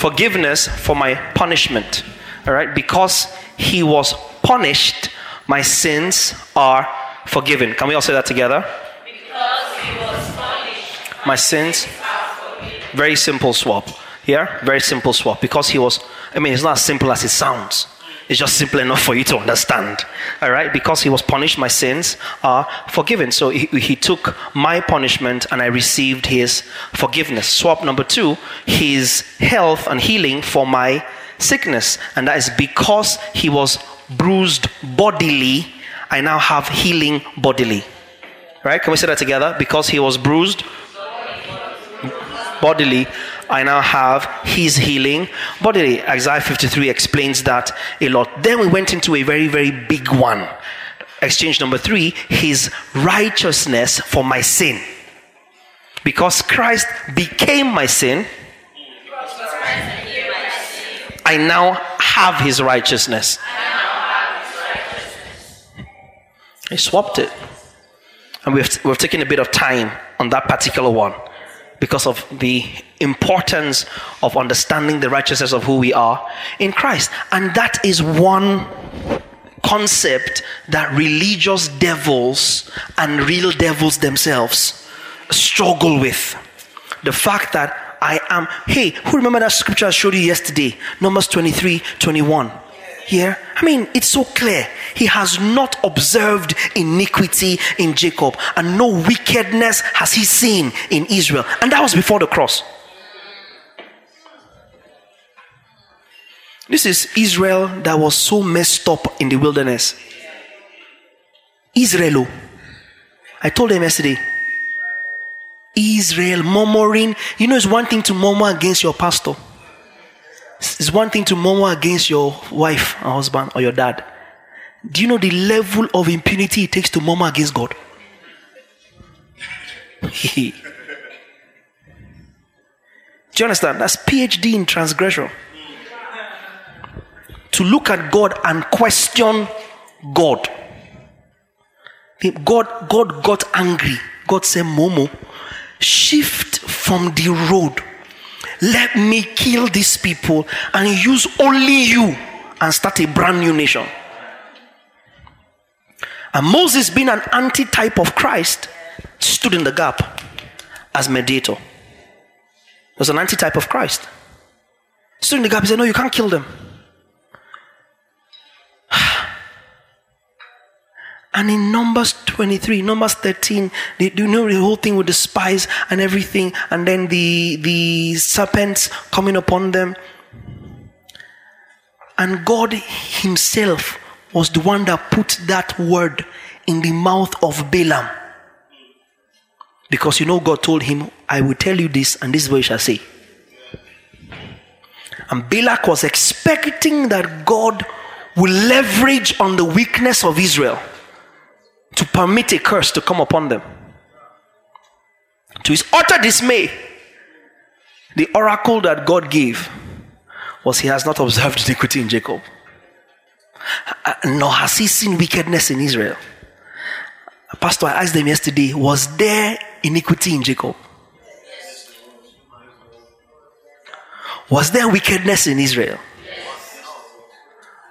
forgiveness for my punishment. All right, because he was punished, my sins are forgiven. Can we all say that together? Because he was punished. My sins, are forgiven. very simple swap. Here, very simple swap. Because he was, I mean, it's not as simple as it sounds. It's just simple enough for you to understand. All right? Because he was punished, my sins are forgiven. So he, he took my punishment and I received his forgiveness. Swap number two, his health and healing for my sickness. And that is because he was bruised bodily, I now have healing bodily. Right? Can we say that together? Because he was bruised bodily, I now have his healing bodily. Isaiah 53 explains that a lot. Then we went into a very, very big one. Exchange number three his righteousness for my sin. Because Christ became my sin, I now have his righteousness. I swapped it. And we've, we've taken a bit of time on that particular one because of the importance of understanding the righteousness of who we are in Christ. And that is one concept that religious devils and real devils themselves struggle with. The fact that I am, hey, who remember that scripture I showed you yesterday? Numbers 23 21 here? I mean, it's so clear. He has not observed iniquity in Jacob, and no wickedness has he seen in Israel. And that was before the cross. This is Israel that was so messed up in the wilderness. Israel. I told them yesterday. Israel murmuring. You know, it's one thing to murmur against your pastor. It's one thing to murmur against your wife or husband or your dad. Do you know the level of impunity it takes to murmur against God? Do you understand? That's PhD in transgression. To look at God and question God. God, God got angry. God said, Momo, shift from the road let me kill these people and use only you and start a brand new nation. And Moses, being an anti-type of Christ, stood in the gap as mediator. He Was an anti-type of Christ. Stood in the gap. He said, "No, you can't kill them." And in Numbers 23, Numbers 13, they, you know the whole thing with the spies and everything, and then the, the serpents coming upon them. And God Himself was the one that put that word in the mouth of Balaam. Because you know, God told him, I will tell you this, and this is what you shall say. And Balak was expecting that God will leverage on the weakness of Israel to permit a curse to come upon them. To his utter dismay, the oracle that God gave was He has not observed iniquity in Jacob, Uh, nor has He seen wickedness in Israel. Pastor, I asked them yesterday, was there iniquity in Jacob? Was there wickedness in Israel?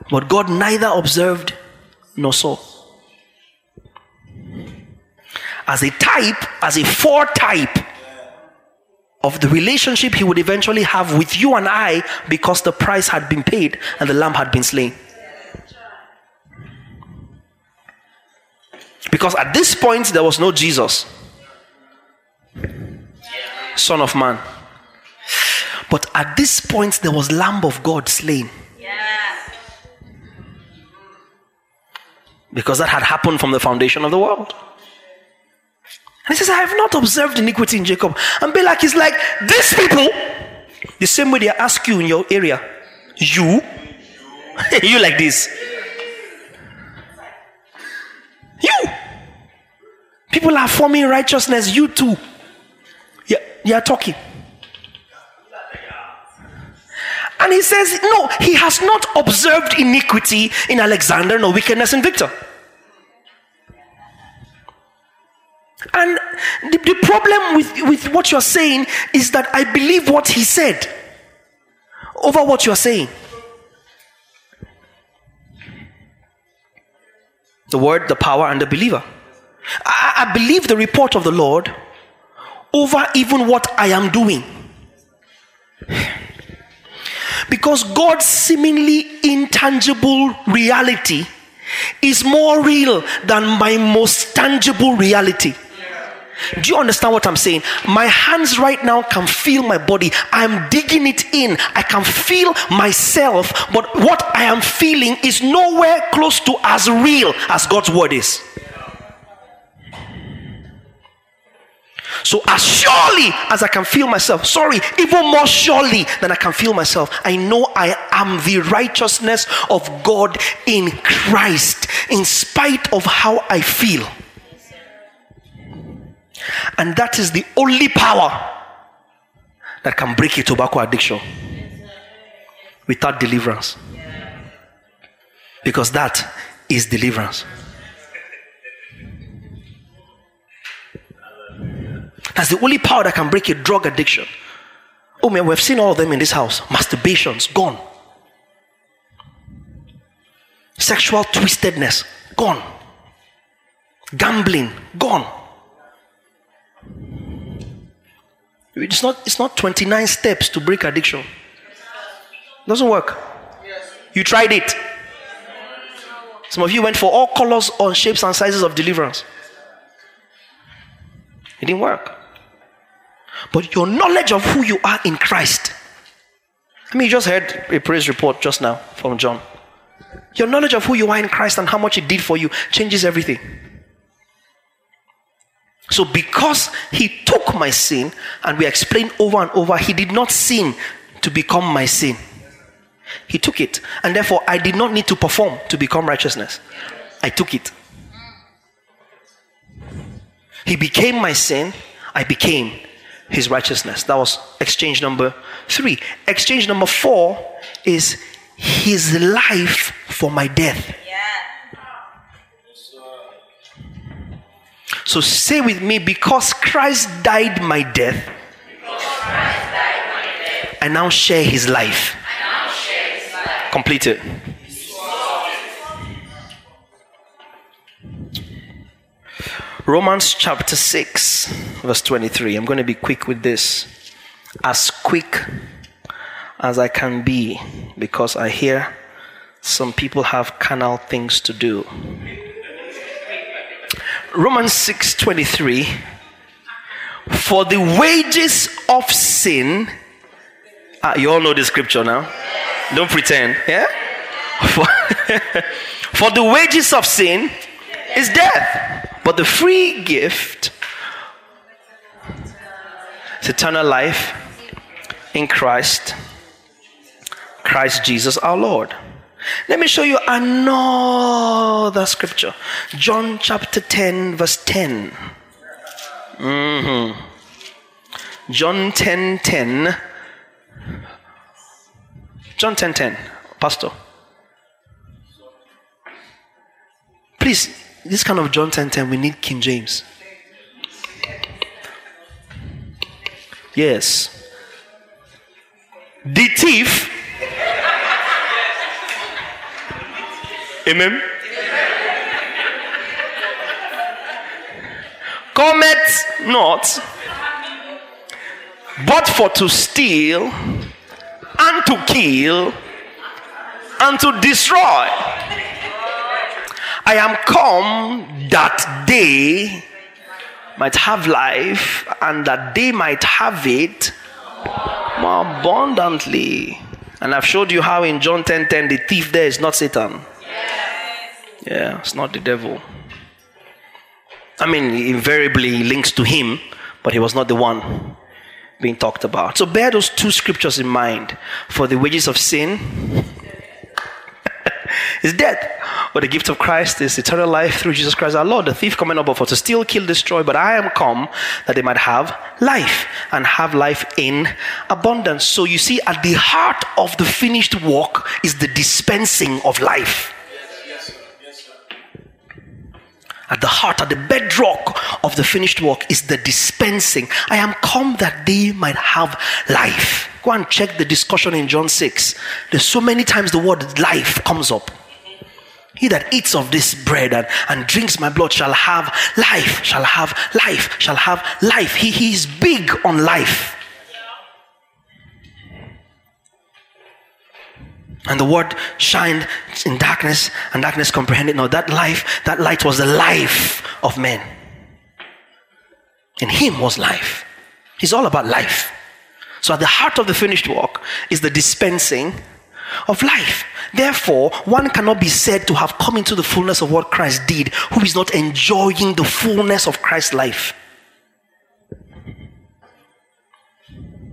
But God neither observed nor saw as a type, as a foretype of the relationship he would eventually have with you and I because the price had been paid and the lamb had been slain. Because at this point there was no Jesus, Son of Man. But at this point there was Lamb of God slain. Because that had happened from the foundation of the world. And he says, I have not observed iniquity in Jacob. And Balak is like, these people, the same way they ask you in your area, You? you like this? You. People are forming righteousness. You too. Yeah, you are talking. And he says, No, he has not observed iniquity in Alexander nor wickedness in Victor. And the, the problem with, with what you're saying is that I believe what he said over what you're saying. The word, the power, and the believer. I, I believe the report of the Lord over even what I am doing. Because God's seemingly intangible reality is more real than my most tangible reality. Do you understand what I'm saying? My hands right now can feel my body. I'm digging it in. I can feel myself, but what I am feeling is nowhere close to as real as God's word is. So, as surely as I can feel myself, sorry, even more surely than I can feel myself, I know I am the righteousness of God in Christ, in spite of how I feel. And that is the only power that can break a tobacco addiction without deliverance. Because that is deliverance. That's the only power that can break a drug addiction. Oh man, we've seen all of them in this house. Masturbation's gone. Sexual twistedness, gone. Gambling, gone. It's not, it's not 29 steps to break addiction. Doesn't work. You tried it. Some of you went for all colors, all shapes, and sizes of deliverance. It didn't work. But your knowledge of who you are in Christ. I mean, you just heard a praise report just now from John. Your knowledge of who you are in Christ and how much it did for you changes everything. So, because he took my sin, and we explained over and over, he did not sin to become my sin. He took it, and therefore I did not need to perform to become righteousness. I took it. He became my sin, I became his righteousness. That was exchange number three. Exchange number four is his life for my death. So say with me, because Christ died my death, I now share his life. Complete it. Romans chapter 6, verse 23. I'm going to be quick with this. As quick as I can be, because I hear some people have carnal things to do. Romans 6 23. For the wages of sin, ah, you all know the scripture now. Don't pretend, yeah? For, for the wages of sin is death, but the free gift is eternal life in Christ, Christ Jesus our Lord. Let me show you another scripture. John chapter 10, verse 10. Mm-hmm. John 10 10. John 10 10. Pastor. Please, this kind of John 10 10, we need King James. Yes. The thief Amen. Cometh not, but for to steal and to kill and to destroy. I am come that they might have life and that they might have it more abundantly. And I've showed you how in John 10 10 the thief there is not Satan. Yeah, it's not the devil. I mean, invariably links to him, but he was not the one. being talked about. So bear those two scriptures in mind. For the wages of sin is death. But the gift of Christ is eternal life through Jesus Christ our Lord. The thief coming up for to steal, kill, destroy, but I am come that they might have life and have life in abundance. So you see, at the heart of the finished work is the dispensing of life. At the heart, at the bedrock of the finished work is the dispensing. I am come that they might have life. Go and check the discussion in John 6. There's so many times the word life comes up. He that eats of this bread and, and drinks my blood shall have life, shall have life, shall have life. He, he is big on life. And the word shined in darkness, and darkness comprehended. No, that life, that light was the life of men. In him was life. He's all about life. So at the heart of the finished work is the dispensing of life. Therefore, one cannot be said to have come into the fullness of what Christ did who is not enjoying the fullness of Christ's life.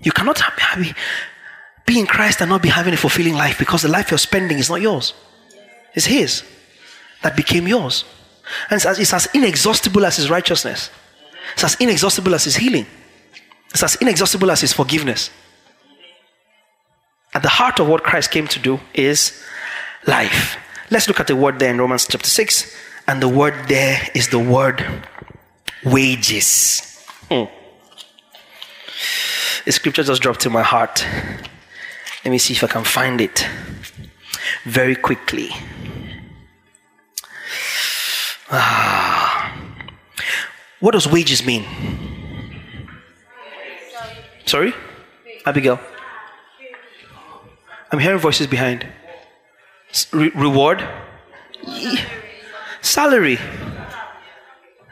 You cannot be, be in Christ and not be having a fulfilling life because the life you're spending is not yours, it's His that became yours. And it's as, it's as inexhaustible as His righteousness, it's as inexhaustible as His healing, it's as inexhaustible as His forgiveness. At the heart of what Christ came to do is life. Let's look at the word there in Romans chapter 6. And the word there is the word wages. Hmm. The scripture just dropped in my heart. Let me see if I can find it very quickly. Ah. What does wages mean? Sorry? Abigail. I'm hearing voices behind. Re- reward? Salary.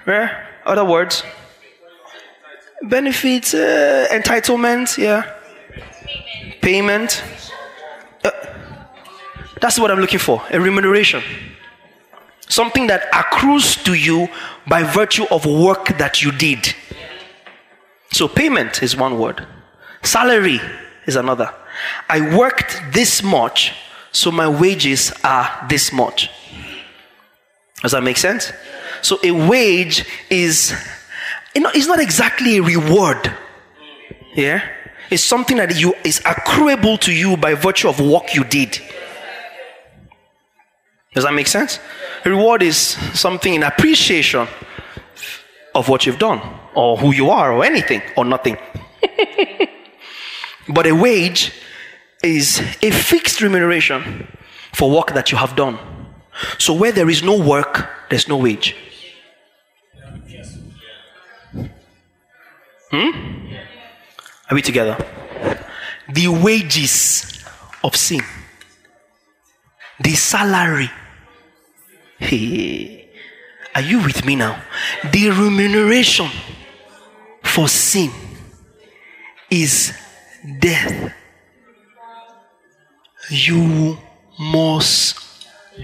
Where? Other words? Benefits, uh, entitlement, yeah. Payment. That's what I'm looking for a remuneration. Something that accrues to you by virtue of work that you did. So, payment is one word, salary is another. I worked this much, so my wages are this much. Does that make sense? So a wage is you know, it's not exactly a reward. Yeah? It's something that you is accruable to you by virtue of work you did. Does that make sense? A reward is something in appreciation of what you've done, or who you are, or anything, or nothing. but a wage is a fixed remuneration for work that you have done. So where there is no work, there's no wage. Hmm? Are we together? The wages of sin, the salary. Hey, are you with me now? The remuneration for sin is death. You must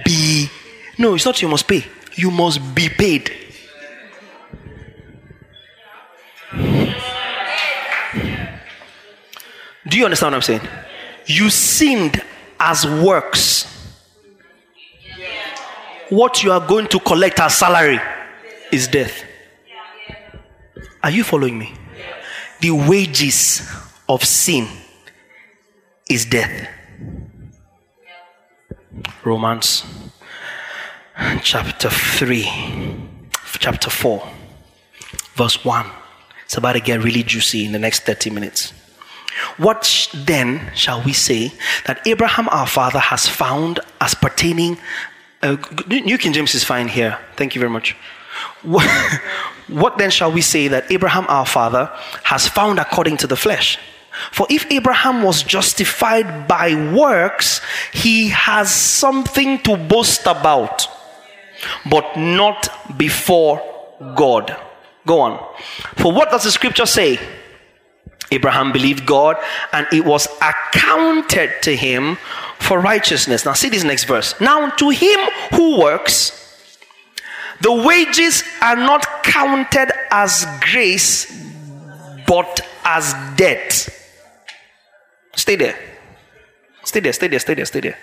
be no it's not you must pay. You must be paid. Do you understand what i'm saying? You sinned as works what you are going to collect as salary is death are you following me the wages of sin is death Romans chapter 3, chapter 4, verse 1. It's about to get really juicy in the next 30 minutes. What then shall we say that Abraham our father has found as pertaining? Uh, New King James is fine here. Thank you very much. What, what then shall we say that Abraham our father has found according to the flesh? For if Abraham was justified by works, he has something to boast about, but not before God. Go on. For what does the scripture say? Abraham believed God and it was accounted to him for righteousness. Now, see this next verse. Now, to him who works, the wages are not counted as grace, but as debt. Stay there. Stay there, stay there, stay there, stay there.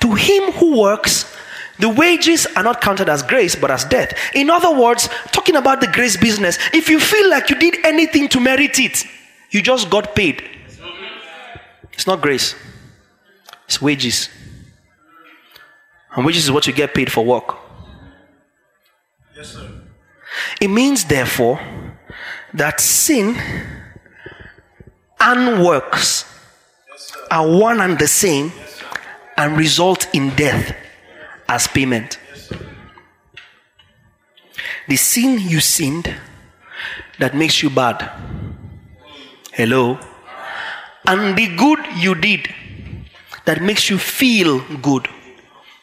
To him who works, the wages are not counted as grace but as debt. In other words, talking about the grace business, if you feel like you did anything to merit it, you just got paid. It's not grace, it's wages. And wages is what you get paid for work. Yes, sir. It means, therefore, that sin and works are one and the same and result in death as payment. The sin you sinned that makes you bad. Hello? And the good you did that makes you feel good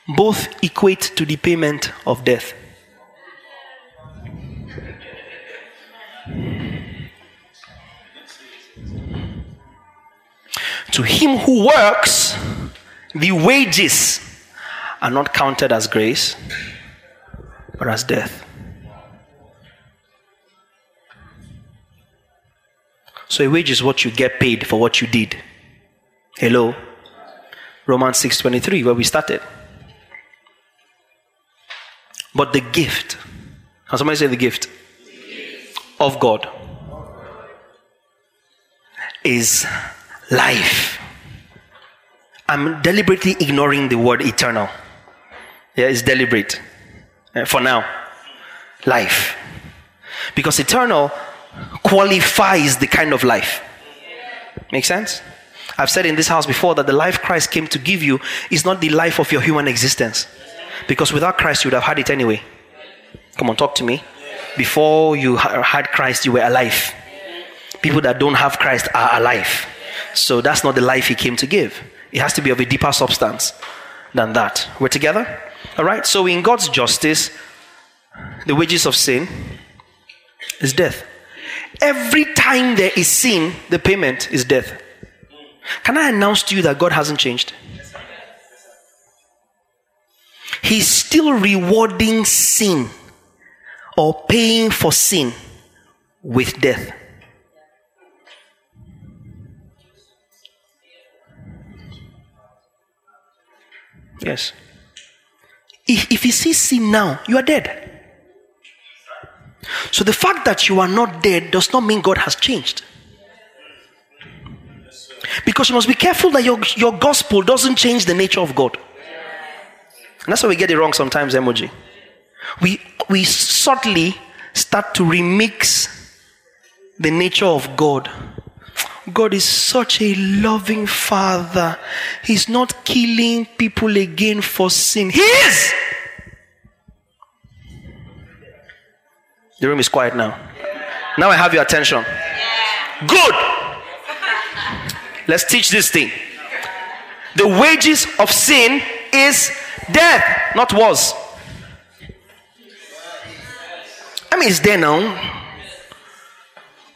both equate to the payment of death. To him who works, the wages are not counted as grace, but as death. So a wage is what you get paid for what you did. Hello? Romans 6:23 where we started. But the gift, can somebody say the gift of God is life. I'm deliberately ignoring the word eternal. Yeah, it's deliberate for now. Life. Because eternal qualifies the kind of life. Make sense? I've said in this house before that the life Christ came to give you is not the life of your human existence. Because without Christ, you would have had it anyway. Come on, talk to me. Before you had Christ, you were alive. People that don't have Christ are alive. So that's not the life he came to give. It has to be of a deeper substance than that. We're together? All right? So, in God's justice, the wages of sin is death. Every time there is sin, the payment is death. Can I announce to you that God hasn't changed? He's still rewarding sin or paying for sin with death. Yes. If, if you see sin now, you are dead. So the fact that you are not dead does not mean God has changed. Because you must be careful that your, your gospel doesn't change the nature of God. And that's why we get it wrong sometimes, emoji. We, we subtly start to remix the nature of God God is such a loving father. He's not killing people again for sin. He is! The room is quiet now. Now I have your attention. Good! Let's teach this thing. The wages of sin is death, not was. I mean, it's there now.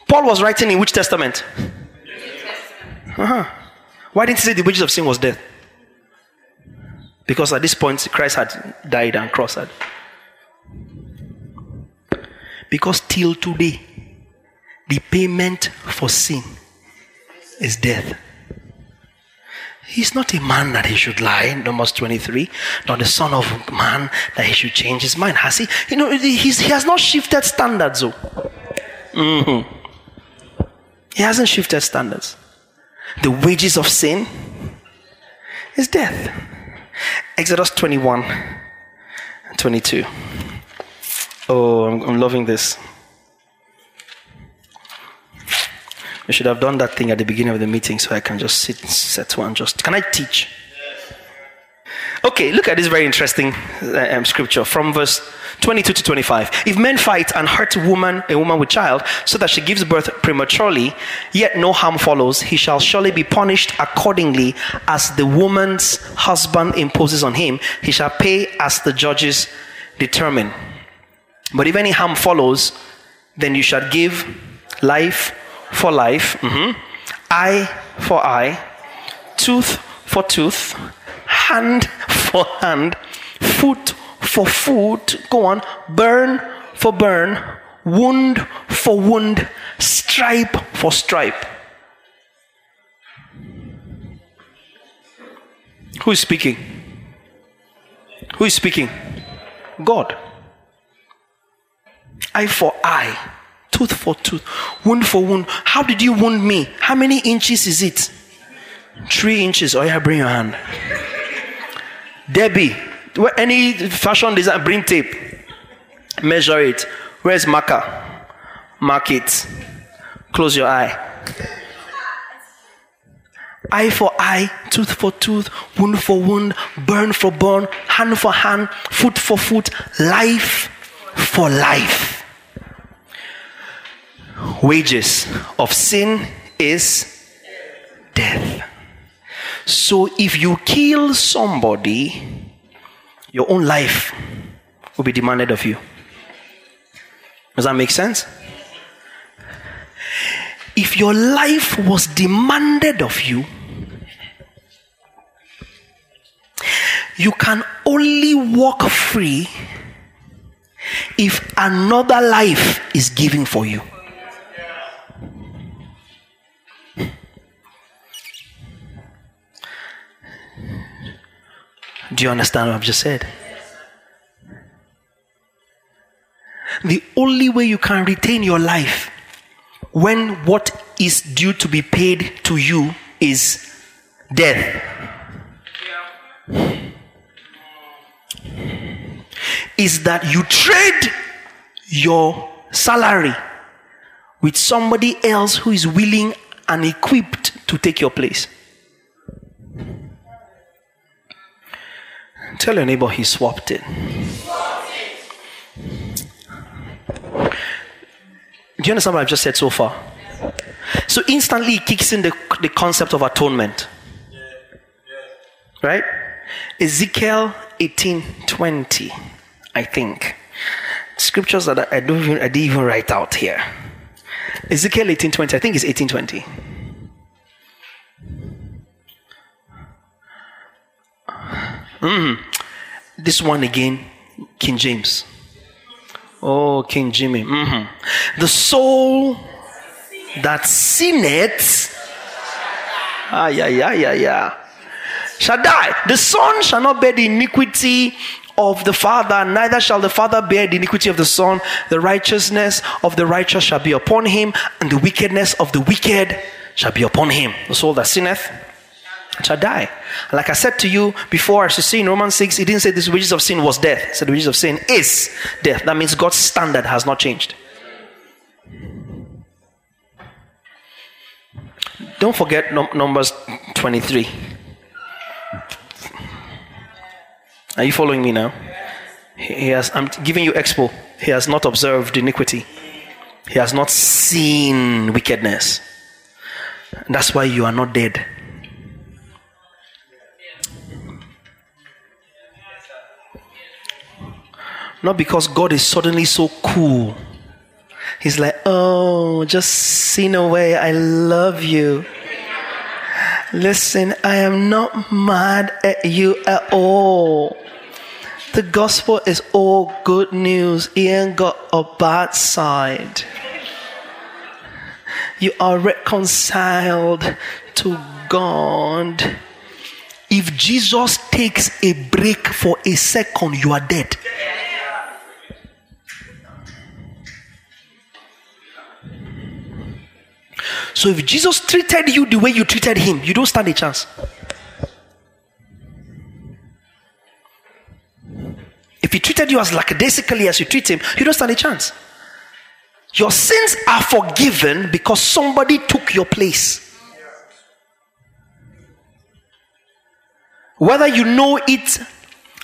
Paul was writing in which testament? Uh-huh. Why didn't he say the wages of sin was death? Because at this point, Christ had died and crossed. Because till today, the payment for sin is death. He's not a man that he should lie, Numbers 23, not the son of man that he should change his mind. Has he? You know, he has not shifted standards, though. Mm-hmm. He hasn't shifted standards. The wages of sin is death. Exodus 21 22. Oh, I'm, I'm loving this. We should have done that thing at the beginning of the meeting so I can just sit, set one, just. Can I teach? Okay, look at this very interesting uh, um, scripture from verse 22 to 25. If men fight and hurt a woman, a woman with child, so that she gives birth prematurely, yet no harm follows, he shall surely be punished accordingly as the woman's husband imposes on him. He shall pay as the judges determine. But if any harm follows, then you shall give life for life, mm-hmm. eye for eye, tooth for tooth, hand for hand, foot for foot, Go on. Burn for burn. wound for wound, stripe for stripe. Who is speaking? Who is speaking? God. Eye for eye, tooth for tooth, wound for wound. How did you wound me? How many inches is it? Three inches. Oh, yeah, bring your hand. Debbie, any fashion design, bring tape. Measure it. Where's marker? Mark it. Close your eye. Eye for eye, tooth for tooth, wound for wound, burn for burn, hand for hand, foot for foot, life for life. Wages of sin is death. So if you kill somebody, your own life will be demanded of you. Does that make sense? If your life was demanded of you, you can only walk free if another life is given for you. Do you understand what I've just said? The only way you can retain your life when what is due to be paid to you is death. Is that you trade your salary with somebody else who is willing and equipped to take your place. Tell your neighbor he swapped it. Do you understand what I've just said so far? So instantly it kicks in the, the concept of atonement. Right? Ezekiel 18:20, I think. Scriptures that I don't even I didn't even write out here. Ezekiel 18:20, I think it's 18:20. Mm. This one again, King James. Oh, King Jimmy. Mm-hmm. The soul that sinneth. Ah, yeah, yeah, yeah, yeah. Shall die. The son shall not bear the iniquity of the father, neither shall the father bear the iniquity of the son. The righteousness of the righteous shall be upon him, and the wickedness of the wicked shall be upon him. The soul that sinneth shall die. Like I said to you before, as you see in Romans 6, he didn't say this wages of sin was death. He said the wages of sin is death. That means God's standard has not changed. Don't forget Numbers 23. Are you following me now? He has, I'm giving you expo. He has not observed iniquity. He has not seen wickedness. That's why you are not dead. Not because God is suddenly so cool. He's like, oh, just sin away. I love you. Listen, I am not mad at you at all. The gospel is all good news. He ain't got a bad side. You are reconciled to God. If Jesus takes a break for a second, you are dead. So if Jesus treated you the way you treated him, you don't stand a chance. If he treated you as lackadaisically as you treat him, you don't stand a chance. Your sins are forgiven because somebody took your place. Whether you know it,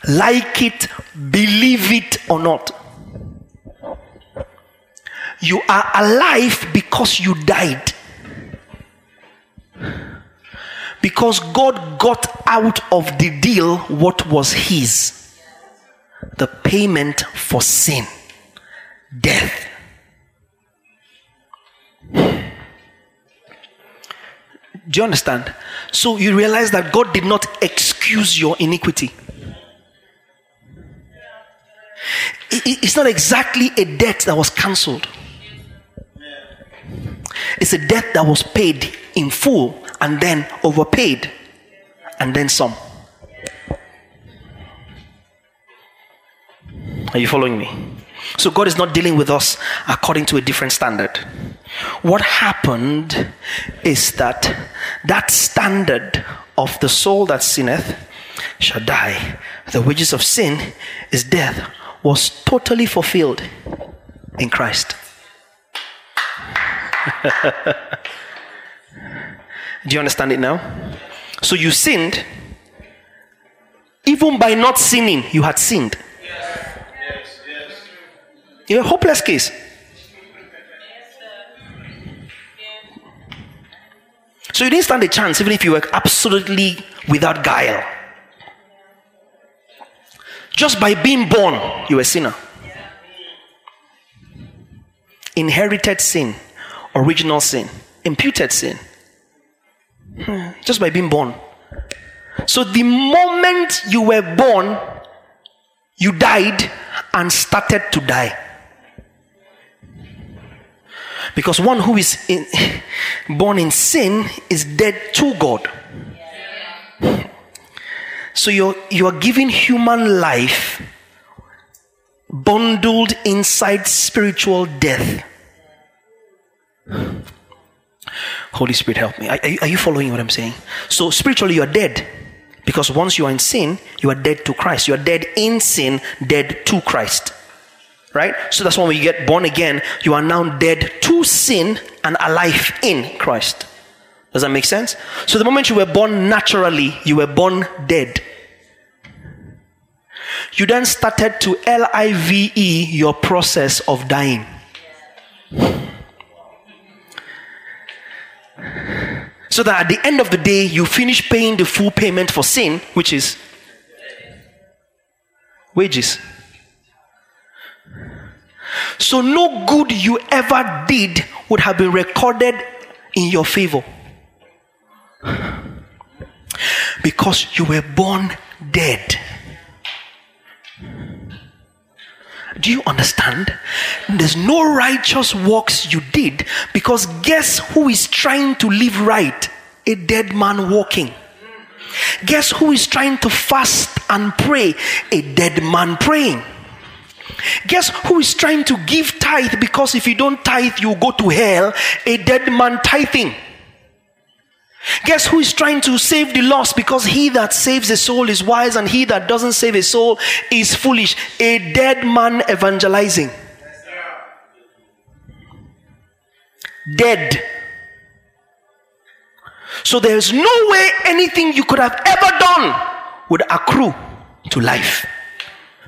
like it, believe it or not. You are alive because you died. Because God got out of the deal what was His the payment for sin death. Do you understand? So you realize that God did not excuse your iniquity. it's not exactly a debt that was cancelled. It's a debt that was paid in full and then overpaid and then some. Are you following me? So God is not dealing with us according to a different standard. What happened is that that standard of the soul that sinneth shall die, the wages of sin is death, was totally fulfilled in Christ. Do you understand it now? So you sinned. Even by not sinning, you had sinned. You're a hopeless case. So you didn't stand a chance even if you were absolutely without guile. Just by being born, you were a sinner. Inherited sin, original sin, imputed sin. Hmm, just by being born. So the moment you were born, you died and started to die. Because one who is in, born in sin is dead to God. So you're, you are giving human life bundled inside spiritual death. Holy Spirit, help me. Are, are, you following what I'm saying? So, spiritually, you are dead. Because once you are in sin, you are dead to Christ. You are dead in sin, dead to Christ. Right? So that's when you get born again, you are now dead to sin and alive in Christ. Does that make sense? So the moment you were born naturally, you were born dead. You then started to L I V E your process of dying. So that at the end of the day, you finish paying the full payment for sin, which is wages. So, no good you ever did would have been recorded in your favor. Because you were born dead. Do you understand? There's no righteous works you did because guess who is trying to live right? A dead man walking. Guess who is trying to fast and pray? A dead man praying. Guess who is trying to give tithe because if you don't tithe, you go to hell? A dead man tithing. Guess who is trying to save the lost because he that saves a soul is wise and he that doesn't save a soul is foolish? A dead man evangelizing. Dead. So there's no way anything you could have ever done would accrue to life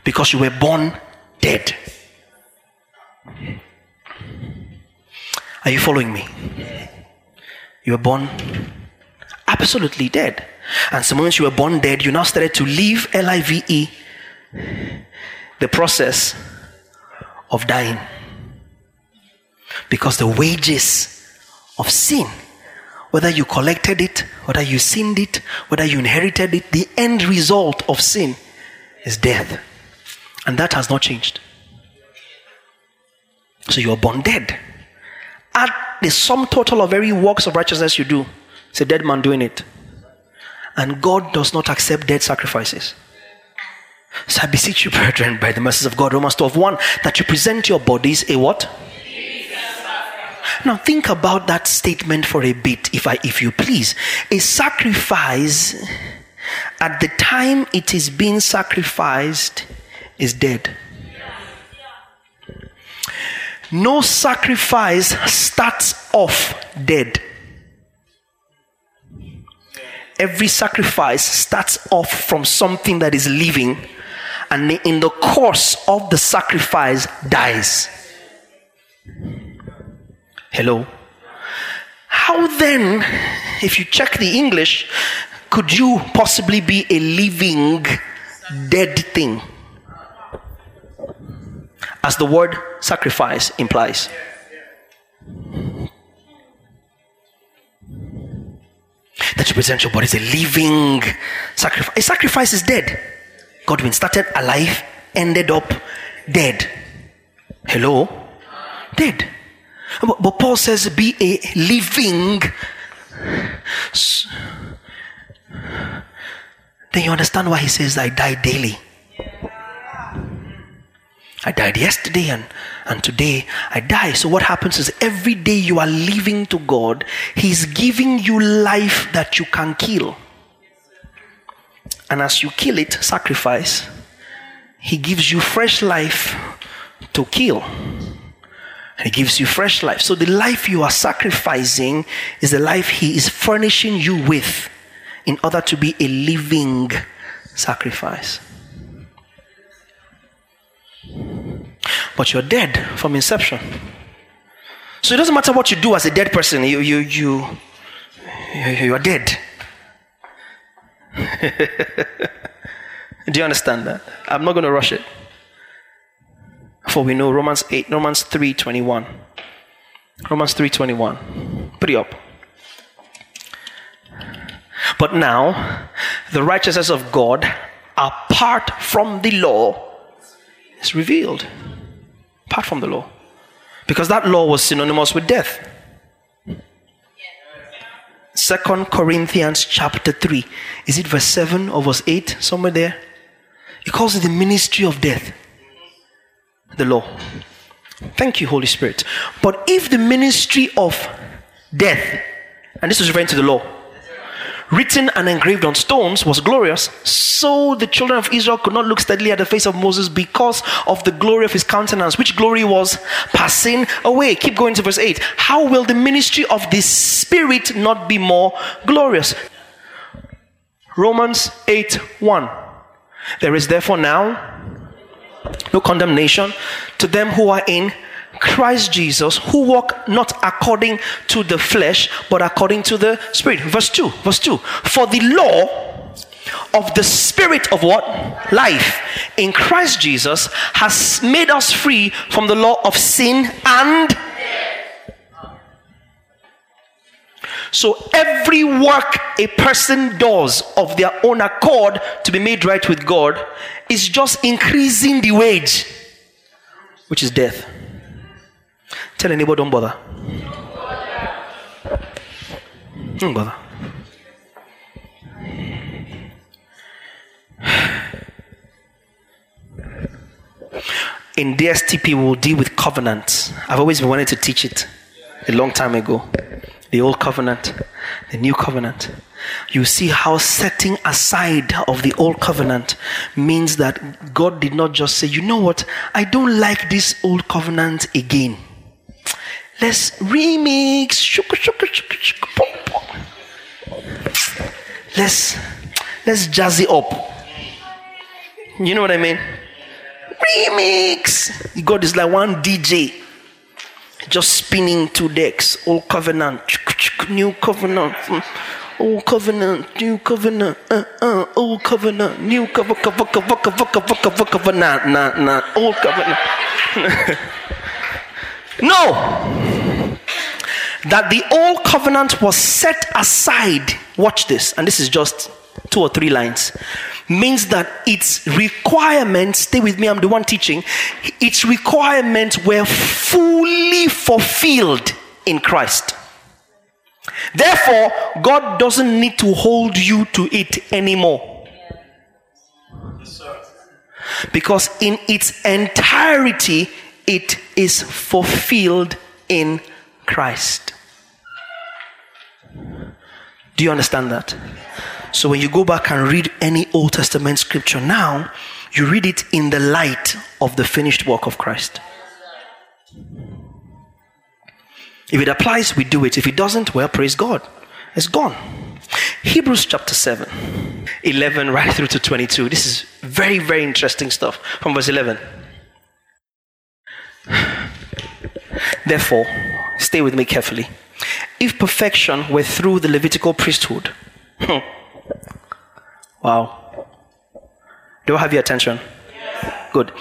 because you were born dead. Are you following me? You were born absolutely dead. And so once you were born dead, you now started to live L I V E, the process of dying. Because the wages of sin, whether you collected it, whether you sinned it, whether you inherited it, the end result of sin is death. And that has not changed. So you are born dead. Add the sum total of every works of righteousness you do. It's a dead man doing it. And God does not accept dead sacrifices. So I beseech you, brethren, by the mercies of God, Romans 12 1, that you present your bodies a what? Now think about that statement for a bit, if I if you please. A sacrifice at the time it is being sacrificed is dead. No sacrifice starts off dead. Every sacrifice starts off from something that is living, and in the course of the sacrifice dies. Hello? How then, if you check the English, could you possibly be a living dead thing? as the word sacrifice implies. That you present your body as a living sacrifice. A sacrifice is dead. God been started alive, ended up Dead. Hello? Dead. But, Paul says, be a living. Then you understand why he says, I die daily. I died yesterday and, and today I die. So, what happens is every day you are living to God, He's giving you life that you can kill. And as you kill it, sacrifice, He gives you fresh life to kill. He gives you fresh life. So, the life you are sacrificing is the life He is furnishing you with in order to be a living sacrifice. But you're dead from inception. So it doesn't matter what you do as a dead person, you, you, you, you, are dead. do you understand that? I'm not going to rush it. For we know Romans 8, Romans 3:21. Romans 3:21. Put it up. But now, the righteousness of God, apart from the law, is revealed. Apart from the law. Because that law was synonymous with death. Second Corinthians chapter 3. Is it verse 7 or verse 8? Somewhere there. He calls it the ministry of death. The law. Thank you, Holy Spirit. But if the ministry of death, and this is referring to the law, written and engraved on stones was glorious, so the children of Israel could not look steadily at the face of Moses because of the glory of his countenance, which glory was passing away. Keep going to verse 8. How will the ministry of the Spirit not be more glorious? Romans 8 1. There is therefore now no condemnation to them who are in Christ Jesus, who walk not according to the flesh, but according to the Spirit. Verse 2. Verse 2. For the law of the Spirit of what? Life in Christ Jesus has made us free from the law of sin and. So every work a person does of their own accord to be made right with God is just increasing the wage, which is death. Tell a neighbor, don't bother. Don't bother. In DSTP, we'll deal with covenants. I've always wanting to teach it a long time ago. The old covenant, the new covenant. You see how setting aside of the old covenant means that God did not just say, you know what, I don't like this old covenant again. Let's remix. Let's let's jazz it up. You know what I mean? Remix. God is like one DJ, just spinning two decks. Old covenant, new covenant. Old covenant, new covenant, uh, uh, old covenant, new covenant, cover, cover, cover, cover, nah, old covenant. no! That the old covenant was set aside. Watch this, and this is just two or three lines. Means that its requirements, stay with me, I'm the one teaching, its requirements were fully fulfilled in Christ. Therefore, God doesn't need to hold you to it anymore. Because in its entirety, it is fulfilled in Christ. Do you understand that? So when you go back and read any Old Testament scripture now, you read it in the light of the finished work of Christ. If it applies, we do it. If it doesn't, well, praise God. It's gone. Hebrews chapter 7, 11 right through to 22. This is very, very interesting stuff from verse 11. Therefore, stay with me carefully. If perfection were through the Levitical priesthood, hmm. wow. Do I have your attention? Good.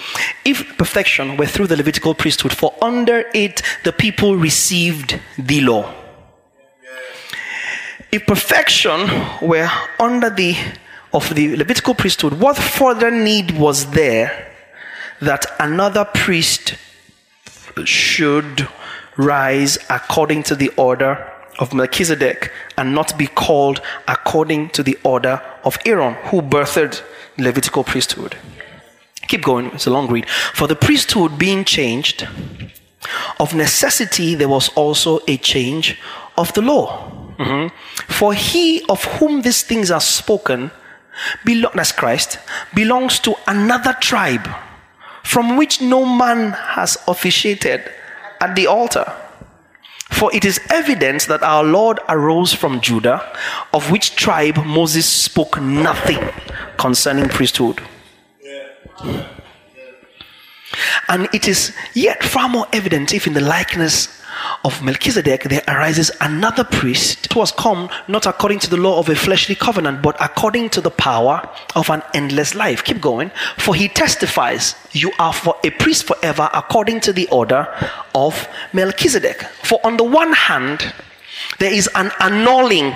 If perfection were through the Levitical priesthood, for under it the people received the law. If perfection were under the of the Levitical priesthood, what further need was there that another priest should rise according to the order of Melchizedek and not be called according to the order of Aaron, who birthed Levitical priesthood. Keep going, it's a long read. For the priesthood being changed, of necessity there was also a change of the law. Mhm. For he of whom these things are spoken, belong, that's Christ, belongs to another tribe from which no man has officiated at the altar. For it is evident that our Lord arose from Judah, of which tribe Moses spoke nothing concerning priesthood. And it is yet far more evident if in the likeness of Melchizedek there arises another priest who has come not according to the law of a fleshly covenant, but according to the power of an endless life. Keep going. For he testifies, You are for a priest forever according to the order of Melchizedek. For on the one hand, there is an annulling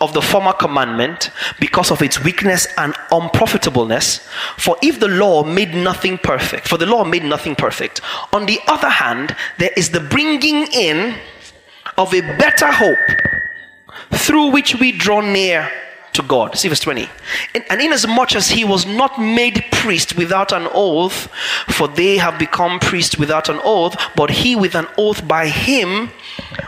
of the former commandment because of its weakness and unprofitableness. For if the law made nothing perfect, for the law made nothing perfect. On the other hand, there is the bringing in of a better hope through which we draw near to God. See verse 20. And, and inasmuch as he was not made priest without an oath, for they have become priests without an oath, but he with an oath by him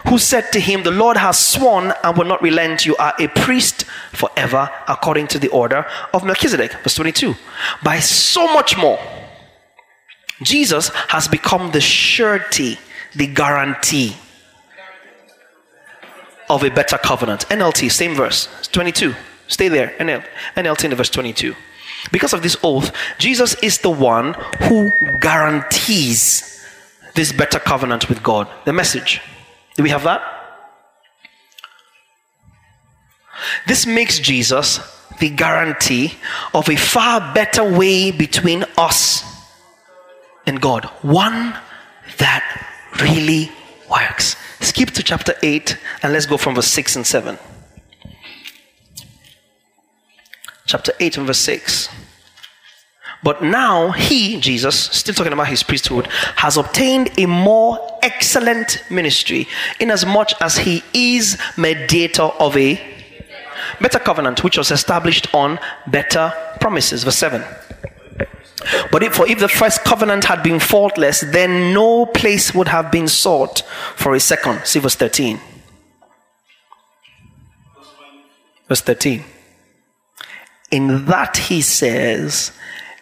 who said to him, The Lord has sworn and will not relent. You are a priest forever according to the order of Melchizedek. Verse 22. By so much more, Jesus has become the surety, the guarantee of a better covenant. NLT, same verse, 22. Stay there. NL, in the verse 22. Because of this oath, Jesus is the one who guarantees this better covenant with God. The message. Do we have that? This makes Jesus the guarantee of a far better way between us and God. One that really works. Skip to chapter 8 and let's go from verse 6 and 7. Chapter 8 and verse 6. But now he, Jesus, still talking about his priesthood, has obtained a more excellent ministry, inasmuch as he is mediator of a better covenant, which was established on better promises. Verse 7. But if, for if the first covenant had been faultless, then no place would have been sought for a second. See verse 13. Verse 13. In that he says,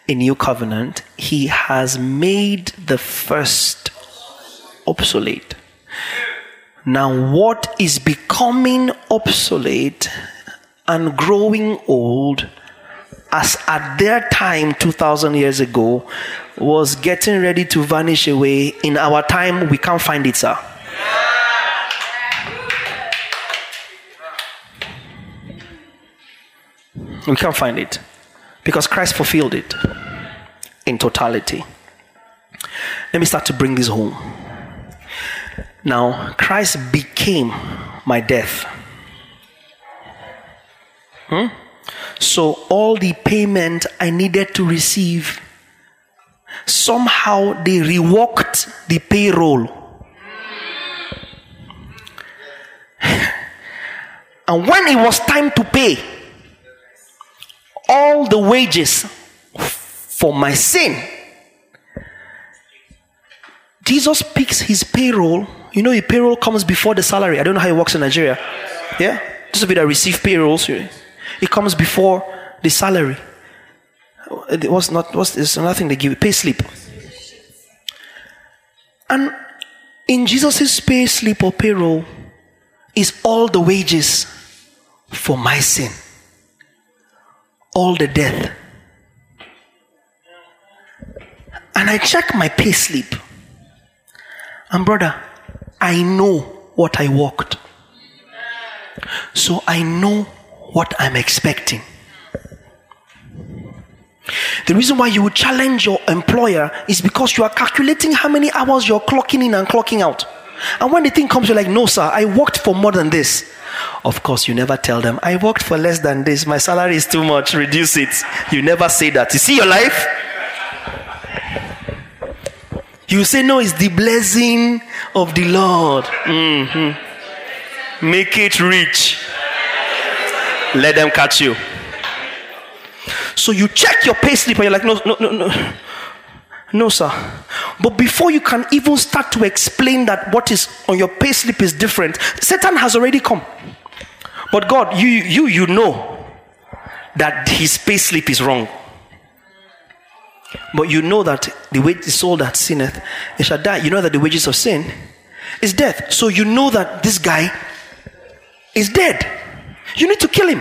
a new covenant, he has made the first obsolete. Now, what is becoming obsolete and growing old, as at their time 2000 years ago, was getting ready to vanish away, in our time, we can't find it, sir. We can't find it because Christ fulfilled it in totality. Let me start to bring this home. Now, Christ became my death. Hmm? So, all the payment I needed to receive, somehow they reworked the payroll. and when it was time to pay, all the wages for my sin. Jesus picks his payroll. You know, a payroll comes before the salary. I don't know how it works in Nigeria. Yeah? Those of you that receive payrolls, it comes before the salary. It was not, was, there's nothing they give you. Pay slip. And in Jesus' pay slip or payroll is all the wages for my sin all the death. And I check my pay slip. And brother, I know what I worked. So I know what I'm expecting. The reason why you would challenge your employer is because you are calculating how many hours you're clocking in and clocking out. And when the thing comes, you're like, no, sir, I worked for more than this. Of course, you never tell them, I worked for less than this. My salary is too much. Reduce it. You never say that. You see your life? You say, No, it's the blessing of the Lord. Mhm. Make it rich. Let them catch you. So you check your pay slip and you're like, No, no, no, no. No, sir. But before you can even start to explain that what is on your pay slip is different, Satan has already come. But God, you you you know that his pay slip is wrong. But you know that the wage is soul that sinneth, it shall die. You know that the wages of sin is death. So you know that this guy is dead. You need to kill him.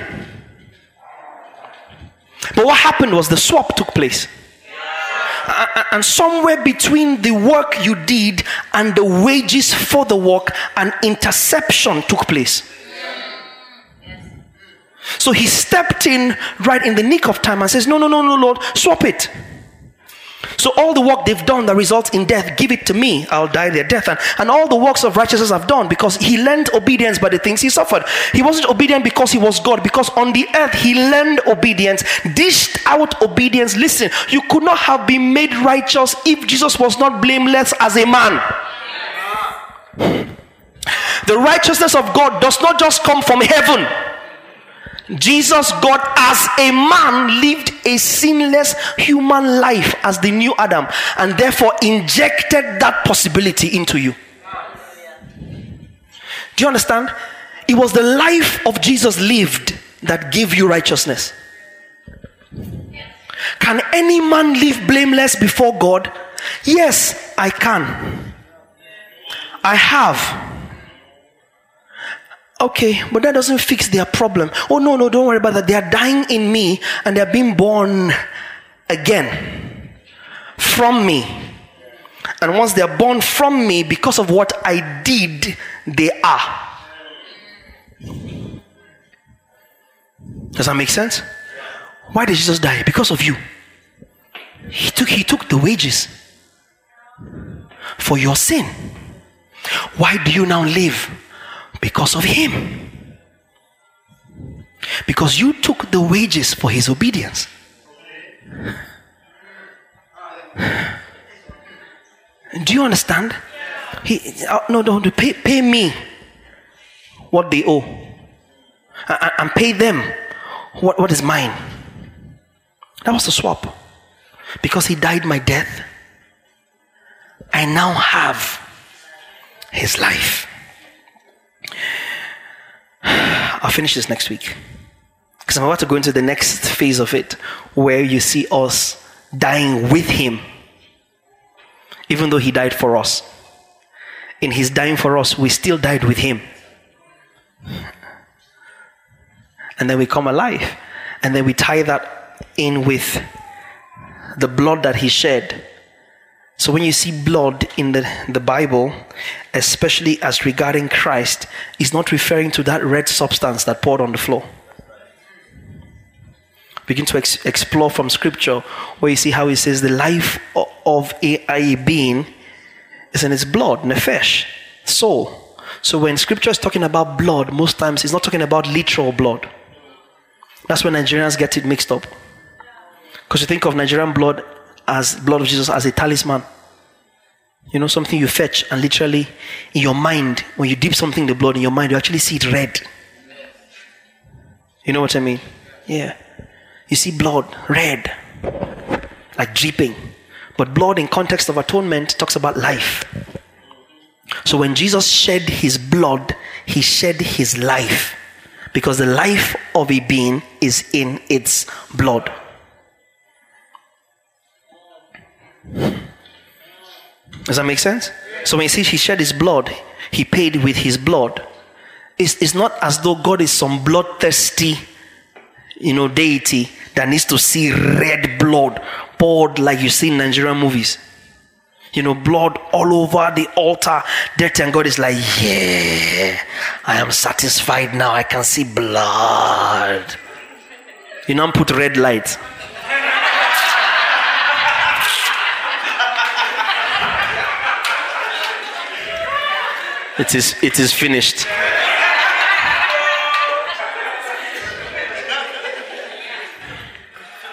But what happened was the swap took place. And somewhere between the work you did and the wages for the work, an interception took place. So he stepped in right in the nick of time and says, No, no, no, no, Lord, swap it. So all the work they've done that results in death, give it to me. I'll die their death. And, and all the works of righteousness I've done because he learned obedience by the things he suffered. He wasn't obedient because he was God, because on the earth he learned obedience, dished out obedience. Listen, you could not have been made righteous if Jesus was not blameless as a man. The righteousness of God does not just come from heaven. Jesus, God, as a man, lived a sinless human life as the new Adam and therefore injected that possibility into you. Do you understand? It was the life of Jesus lived that gave you righteousness. Can any man live blameless before God? Yes, I can. I have. Okay, but that doesn't fix their problem. Oh, no, no, don't worry about that. They are dying in me and they're being born again from me. And once they're born from me, because of what I did, they are. Does that make sense? Why did Jesus die? Because of you. He took, he took the wages for your sin. Why do you now live? Because of him. Because you took the wages for his obedience. Do you understand? He uh, no no pay, pay me what they owe. And, and pay them what, what is mine. That was the swap. Because he died my death, I now have his life. I'll finish this next week. Because I'm about to go into the next phase of it where you see us dying with him, even though he died for us. In his dying for us, we still died with him. And then we come alive. And then we tie that in with the blood that he shed. So when you see blood in the, the Bible, especially as regarding Christ, is not referring to that red substance that poured on the floor. Begin to ex- explore from scripture where you see how he says the life of a, a being is in its blood, nefesh, soul. So when scripture is talking about blood, most times it's not talking about literal blood. That's when Nigerians get it mixed up. Because you think of Nigerian blood as blood of Jesus as a talisman. You know, something you fetch and literally in your mind, when you dip something in the blood in your mind, you actually see it red. You know what I mean? Yeah. You see blood red, like dripping. But blood in context of atonement talks about life. So when Jesus shed his blood, he shed his life. Because the life of a being is in its blood. Does that make sense? So when he says he shed his blood, he paid with his blood. It's, it's not as though God is some bloodthirsty, you know, deity that needs to see red blood poured like you see in Nigerian movies. You know, blood all over the altar, dirty, and God is like, yeah, I am satisfied now. I can see blood. You now put red light. It is, it is finished.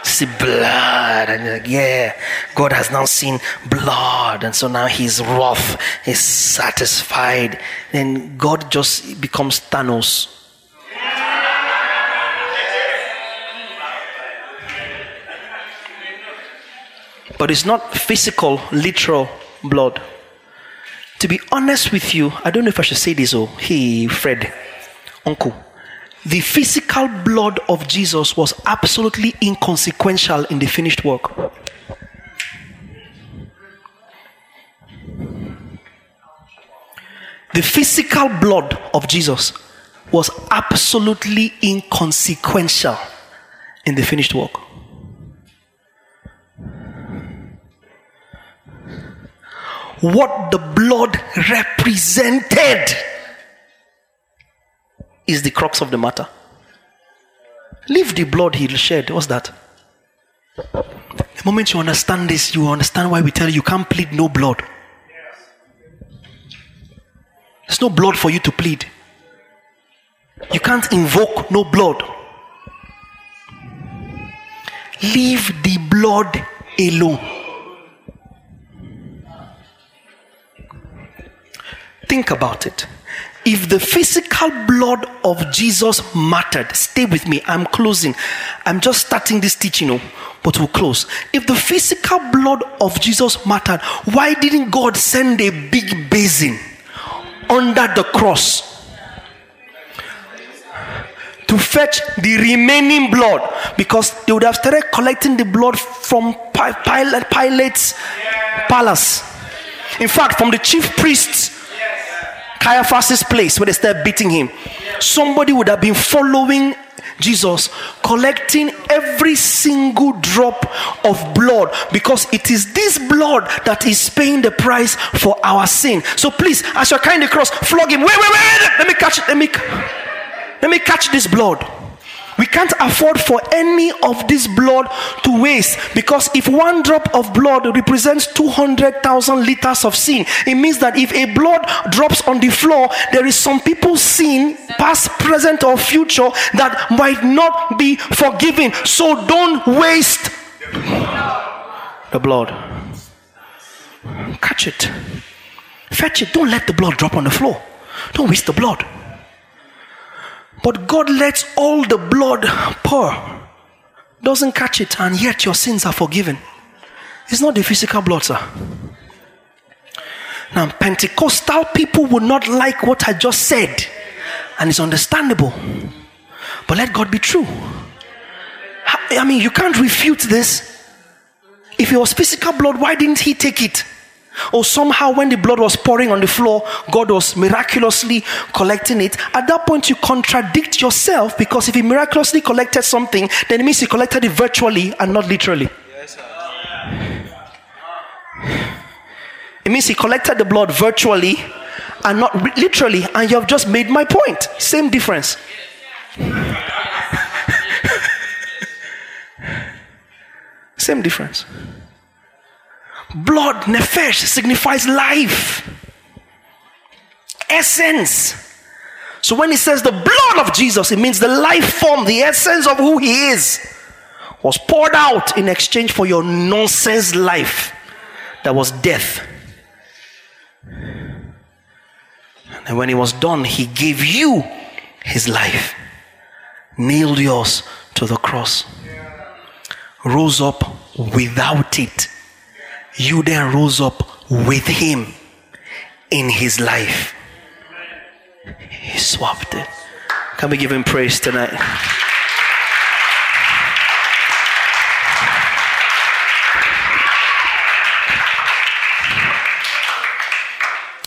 See blood. And like, yeah, God has now seen blood. And so now he's wrath, is satisfied. Then God just becomes Thanos. But it's not physical, literal blood. To be honest with you, I don't know if I should say this or hey, Fred, uncle. The physical blood of Jesus was absolutely inconsequential in the finished work. The physical blood of Jesus was absolutely inconsequential in the finished work. What the blood represented is the crux of the matter. Leave the blood he shed. What's that? The moment you understand this, you understand why we tell you you can't plead no blood. There's no blood for you to plead. You can't invoke no blood. Leave the blood alone. Think about it. If the physical blood of Jesus mattered, stay with me. I'm closing. I'm just starting this teaching, oh, but we'll close. If the physical blood of Jesus mattered, why didn't God send a big basin under the cross to fetch the remaining blood? Because they would have started collecting the blood from Pilate, Pilate's palace. In fact, from the chief priests Caiaphas' place where they started beating him. Somebody would have been following Jesus, collecting every single drop of blood because it is this blood that is paying the price for our sin. So please, as you're carrying the cross, flog him. Wait, wait, wait, let me catch it. Let me, let me catch this blood. We can't afford for any of this blood to waste because if one drop of blood represents 200,000 liters of sin, it means that if a blood drops on the floor, there is some people's sin, past, present, or future, that might not be forgiven. So don't waste the blood. Catch it, fetch it. Don't let the blood drop on the floor. Don't waste the blood. But God lets all the blood pour, doesn't catch it, and yet your sins are forgiven. It's not the physical blood, sir. Now, Pentecostal people would not like what I just said, and it's understandable. But let God be true. I mean, you can't refute this. If it was physical blood, why didn't He take it? Or somehow, when the blood was pouring on the floor, God was miraculously collecting it. At that point, you contradict yourself because if He miraculously collected something, then it means He collected it virtually and not literally. It means He collected the blood virtually and not literally, and you have just made my point. Same difference. Same difference. Blood, nefesh, signifies life, essence. So when he says the blood of Jesus, it means the life form, the essence of who he is, was poured out in exchange for your nonsense life that was death. And when he was done, he gave you his life, nailed yours to the cross, rose up without it you then rose up with him in his life. He swapped it. Can we give him praise tonight?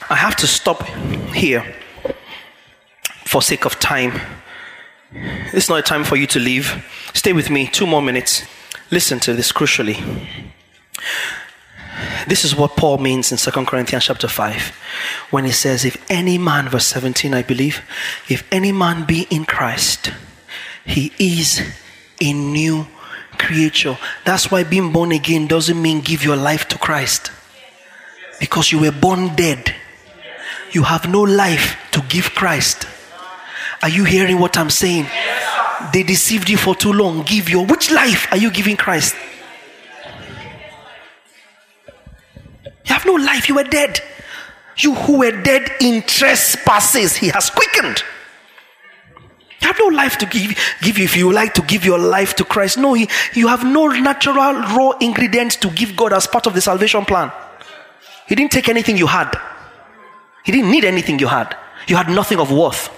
I have to stop here for sake of time. It's not a time for you to leave. Stay with me two more minutes. Listen to this crucially. This is what Paul means in 2 Corinthians chapter 5 when he says, If any man, verse 17, I believe, if any man be in Christ, he is a new creature. That's why being born again doesn't mean give your life to Christ. Because you were born dead. You have no life to give Christ. Are you hearing what I'm saying? They deceived you for too long. Give your which life are you giving Christ? No life. You were dead. You who were dead in trespasses, he has quickened. You have no life to give, give you if you like to give your life to Christ. No, he, you have no natural raw ingredients to give God as part of the salvation plan. He didn't take anything you had. He didn't need anything you had. You had nothing of worth.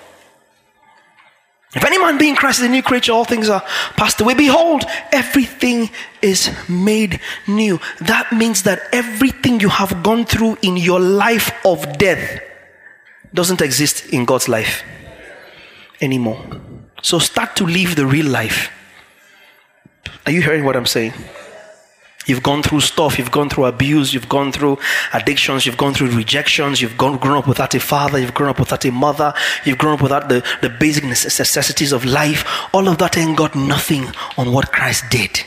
If any man be in Christ is a new creature, all things are passed away. Behold, everything is made new. That means that everything you have gone through in your life of death doesn't exist in God's life anymore. So start to live the real life. Are you hearing what I'm saying? You've gone through stuff, you've gone through abuse, you've gone through addictions, you've gone through rejections, you've gone, grown up without a father, you've grown up without a mother, you've grown up without the, the basic necessities of life. All of that ain't got nothing on what Christ did.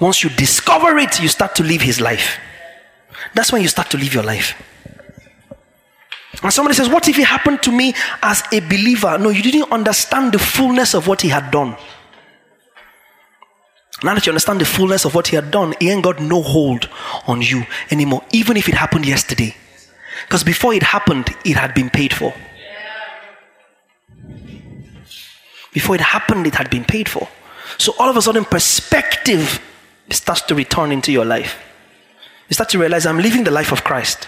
Once you discover it, you start to live his life. That's when you start to live your life. And somebody says, What if it happened to me as a believer? No, you didn't understand the fullness of what he had done. Now that you understand the fullness of what he had done, he ain't got no hold on you anymore, even if it happened yesterday. Because before it happened, it had been paid for. Before it happened, it had been paid for. So all of a sudden, perspective starts to return into your life. You start to realize I'm living the life of Christ.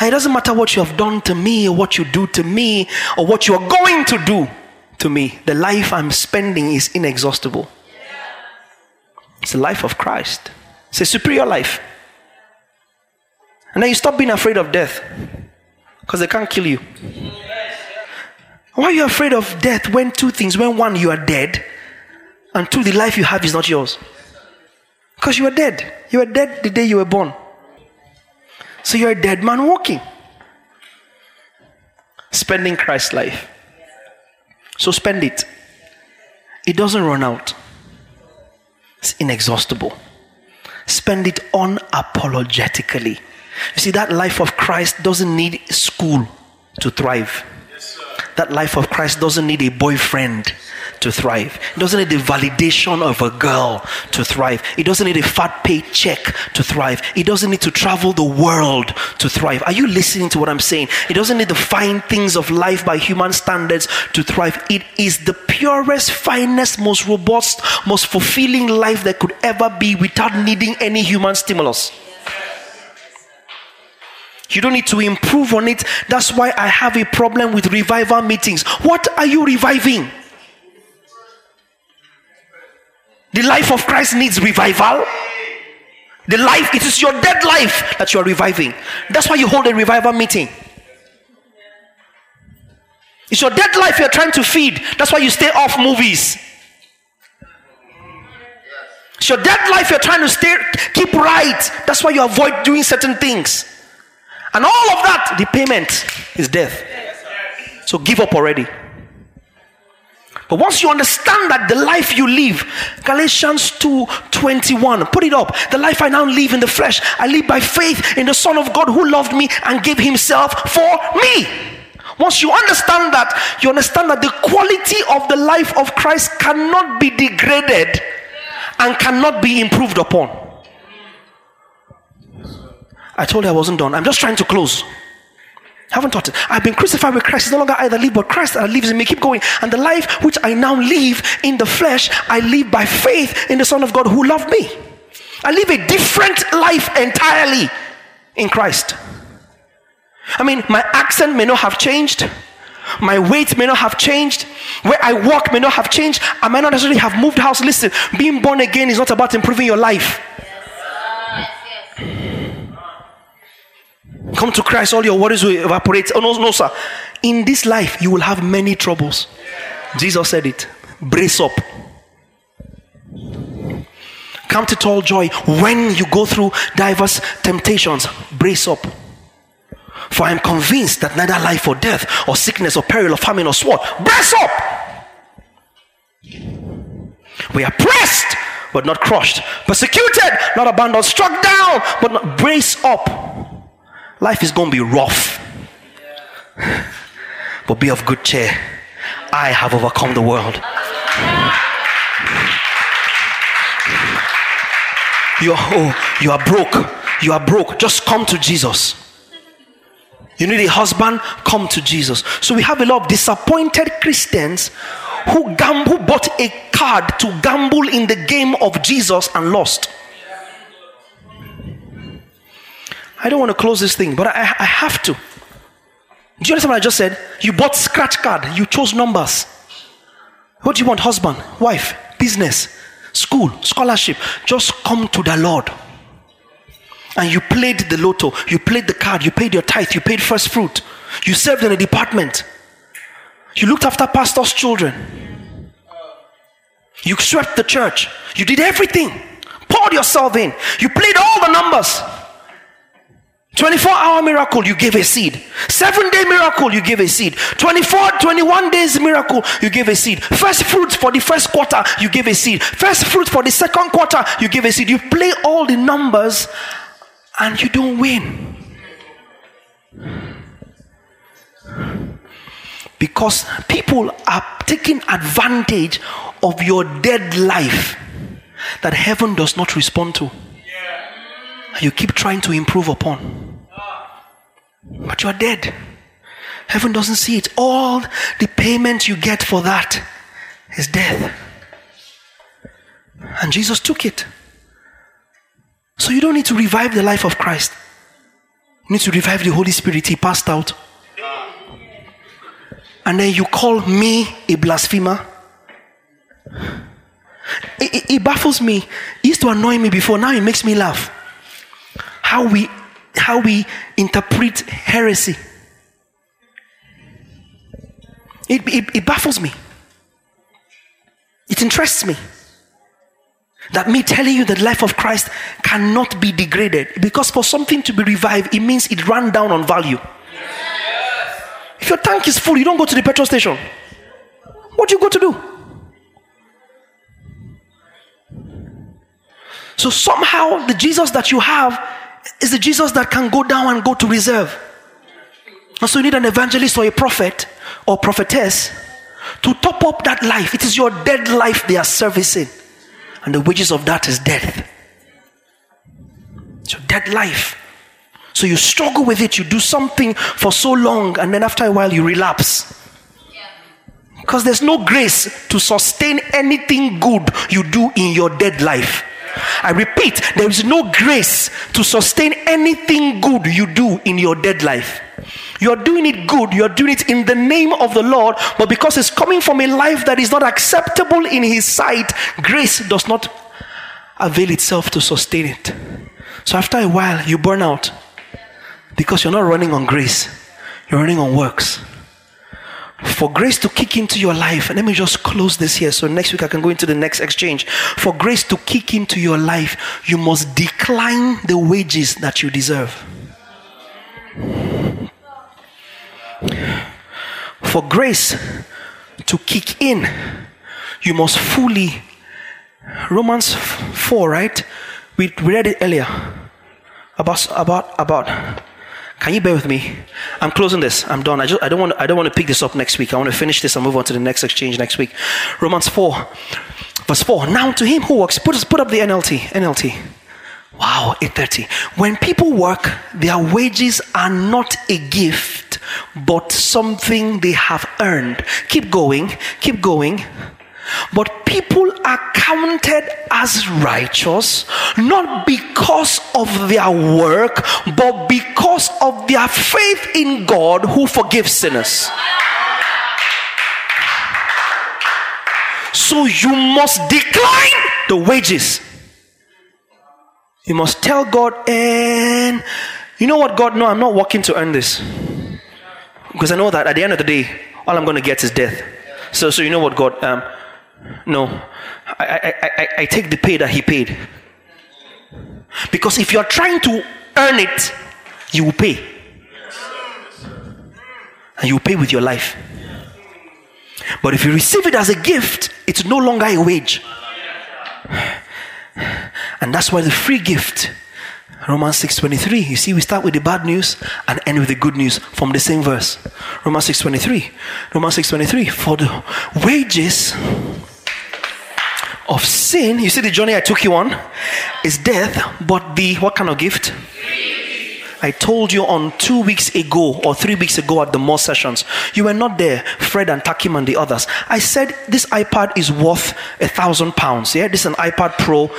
And it doesn't matter what you have done to me, or what you do to me, or what you are going to do to me. The life I'm spending is inexhaustible. It's the life of Christ. It's a superior life. And then you stop being afraid of death because they can't kill you. Why are you afraid of death when two things? When one, you are dead, and two, the life you have is not yours. Because you are dead. You were dead the day you were born. So you're a dead man walking, spending Christ's life. So spend it. It doesn't run out. It's inexhaustible. Spend it unapologetically. You see, that life of Christ doesn't need school to thrive. That life of Christ doesn't need a boyfriend to thrive. It doesn't need the validation of a girl to thrive. It doesn't need a fat paycheck to thrive. It doesn't need to travel the world to thrive. Are you listening to what I'm saying? It doesn't need the fine things of life by human standards to thrive. It is the purest, finest, most robust, most fulfilling life that could ever be without needing any human stimulus. You don't need to improve on it. That's why I have a problem with revival meetings. What are you reviving? The life of Christ needs revival. The life, it is your dead life that you are reviving. That's why you hold a revival meeting. It's your dead life you're trying to feed. That's why you stay off movies. It's your dead life you're trying to stay keep right. That's why you avoid doing certain things. And all of that, the payment is death. So give up already. But once you understand that the life you live, Galatians 2 21, put it up. The life I now live in the flesh, I live by faith in the Son of God who loved me and gave himself for me. Once you understand that, you understand that the quality of the life of Christ cannot be degraded and cannot be improved upon. I told you I wasn't done. I'm just trying to close. I haven't taught it. I've been crucified with Christ. It's no longer I that live, but Christ that lives in me. Keep going. And the life which I now live in the flesh, I live by faith in the Son of God who loved me. I live a different life entirely in Christ. I mean, my accent may not have changed. My weight may not have changed. Where I walk may not have changed. I might not necessarily have moved house. Listen, being born again is not about improving your life. Come to Christ, all your worries will evaporate. Oh, no, no, sir. In this life, you will have many troubles. Jesus said it. Brace up. Count it all joy when you go through diverse temptations. Brace up. For I am convinced that neither life or death, or sickness or peril or famine or sword. Brace up. We are pressed, but not crushed. Persecuted, not abandoned. Struck down, but not. Brace up Life is going to be rough. But be of good cheer. I have overcome the world. You are, oh, you are broke. You are broke. Just come to Jesus. You need a husband, come to Jesus. So we have a lot of disappointed Christians who gamble, bought a card to gamble in the game of Jesus and lost. I don't want to close this thing, but I, I have to. Do you understand what I just said? You bought scratch card, you chose numbers. What do you want? Husband, wife, business, school, scholarship. Just come to the Lord. And you played the lotto, you played the card, you paid your tithe, you paid first fruit, you served in a department, you looked after pastors' children, you swept the church, you did everything, poured yourself in, you played all the numbers. 24 hour miracle, you gave a seed. Seven day miracle, you gave a seed. 24, 21 days miracle, you gave a seed. First fruits for the first quarter, you gave a seed. First fruit for the second quarter, you gave a seed. You play all the numbers and you don't win. Because people are taking advantage of your dead life that heaven does not respond to you keep trying to improve upon. But you are dead. Heaven doesn't see it. All the payment you get for that is death. And Jesus took it. So you don't need to revive the life of Christ. You need to revive the Holy Spirit. He passed out. And then you call me a blasphemer. It, it, it baffles me. It used to annoy me before. Now it makes me laugh how we how we interpret heresy. It, it, it baffles me. It interests me. That me telling you the life of Christ cannot be degraded because for something to be revived, it means it ran down on value. If your tank is full, you don't go to the petrol station. What do you go to do? So somehow the Jesus that you have is the Jesus that can go down and go to reserve. And so you need an evangelist or a prophet or prophetess to top up that life. It is your dead life they are servicing. And the wages of that is death. It's your dead life. So you struggle with it, you do something for so long, and then after a while you relapse. Because there's no grace to sustain anything good you do in your dead life. I repeat, there is no grace to sustain anything good you do in your dead life. You're doing it good, you're doing it in the name of the Lord, but because it's coming from a life that is not acceptable in His sight, grace does not avail itself to sustain it. So after a while, you burn out because you're not running on grace, you're running on works for grace to kick into your life, and let me just close this here so next week I can go into the next exchange. For grace to kick into your life, you must decline the wages that you deserve. For grace to kick in, you must fully. Romans 4, right? We read it earlier about about about can you bear with me? I'm closing this. I'm done. I, just, I, don't want, I don't want to pick this up next week. I want to finish this and move on to the next exchange next week. Romans 4, verse 4. Now to him who works, put, put up the NLT. NLT. Wow, 830. When people work, their wages are not a gift, but something they have earned. Keep going, keep going. But people are counted as righteous not because of their work, but because of their faith in God who forgives sinners. So you must decline the wages. You must tell God, and you know what, God, no, I'm not working to earn this. Because I know that at the end of the day, all I'm going to get is death. So, so you know what, God, um, no. I, I, I, I take the pay that he paid. Because if you're trying to earn it, you will pay. And you will pay with your life. But if you receive it as a gift, it's no longer a wage. And that's why the free gift, Romans 6:23. You see, we start with the bad news and end with the good news from the same verse. Romans 6:23. Romans 6:23. For the wages of sin. You see the journey I took you on is death, but the what kind of gift? I told you on two weeks ago or three weeks ago at the more sessions, you were not there, Fred and Takim and the others. I said this iPad is worth a thousand pounds. Yeah, this is an iPad Pro,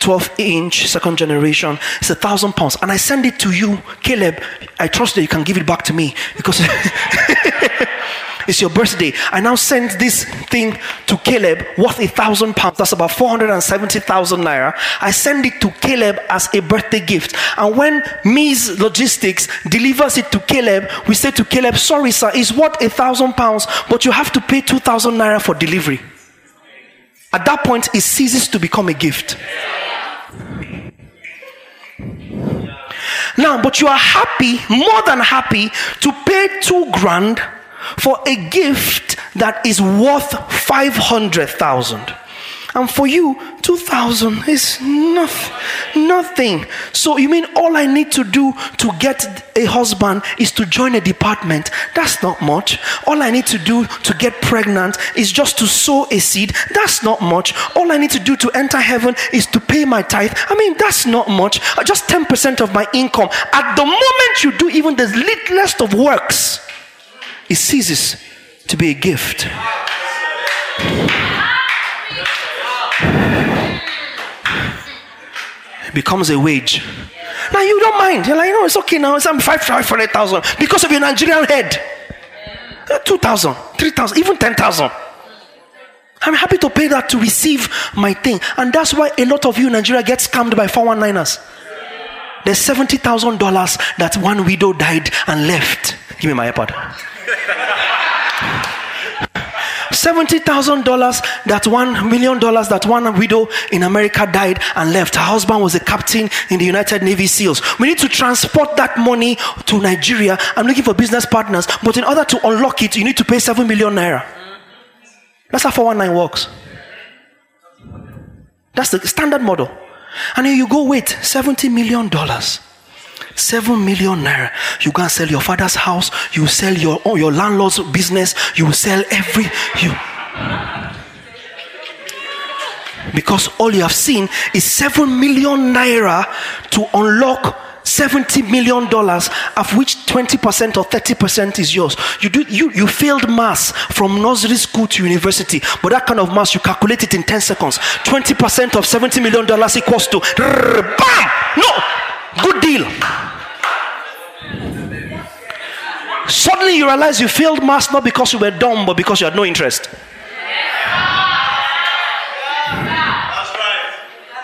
12 inch, second generation. It's a thousand pounds. And I send it to you, Caleb. I trust that you can give it back to me because It's your birthday. I now send this thing to Caleb worth a thousand pounds. That's about 470,000 naira. I send it to Caleb as a birthday gift. And when Mies Logistics delivers it to Caleb, we say to Caleb, sorry, sir, it's worth a thousand pounds, but you have to pay 2,000 naira for delivery. At that point, it ceases to become a gift. Now, but you are happy, more than happy, to pay two grand for a gift that is worth 500,000. And for you, 2,000 is nothing, nothing. So you mean all I need to do to get a husband is to join a department? That's not much. All I need to do to get pregnant is just to sow a seed. That's not much. All I need to do to enter heaven is to pay my tithe. I mean, that's not much. Uh, just 10% of my income. At the moment you do even the littlest of works, it ceases to be a gift. It becomes a wage. Now you don't mind. You're like, no, it's okay now. It's I'm five five hundred thousand because of your Nigerian head. Uh, two thousand, three thousand, even ten thousand. I'm happy to pay that to receive my thing. And that's why a lot of you in Nigeria get scammed by 419ers. There's $70,000 that one widow died and left. Give me my iPad. $70,000 that one million dollars that one widow in America died and left. Her husband was a captain in the United Navy SEALs. We need to transport that money to Nigeria. I'm looking for business partners, but in order to unlock it, you need to pay 7 million naira. That's how 419 works. That's the standard model. And here you go, wait, $70 million. Seven million naira. You and sell your father's house. You sell your oh, your landlord's business. You sell every you. Because all you have seen is seven million naira to unlock 70 million dollars of which 20% or 30% is yours you do you you failed mass from nursery school to university but that kind of mass you calculate it in 10 seconds 20% of 70 million dollars equals to bam no good deal Suddenly you realize you failed mass not because you were dumb, but because you had no interest.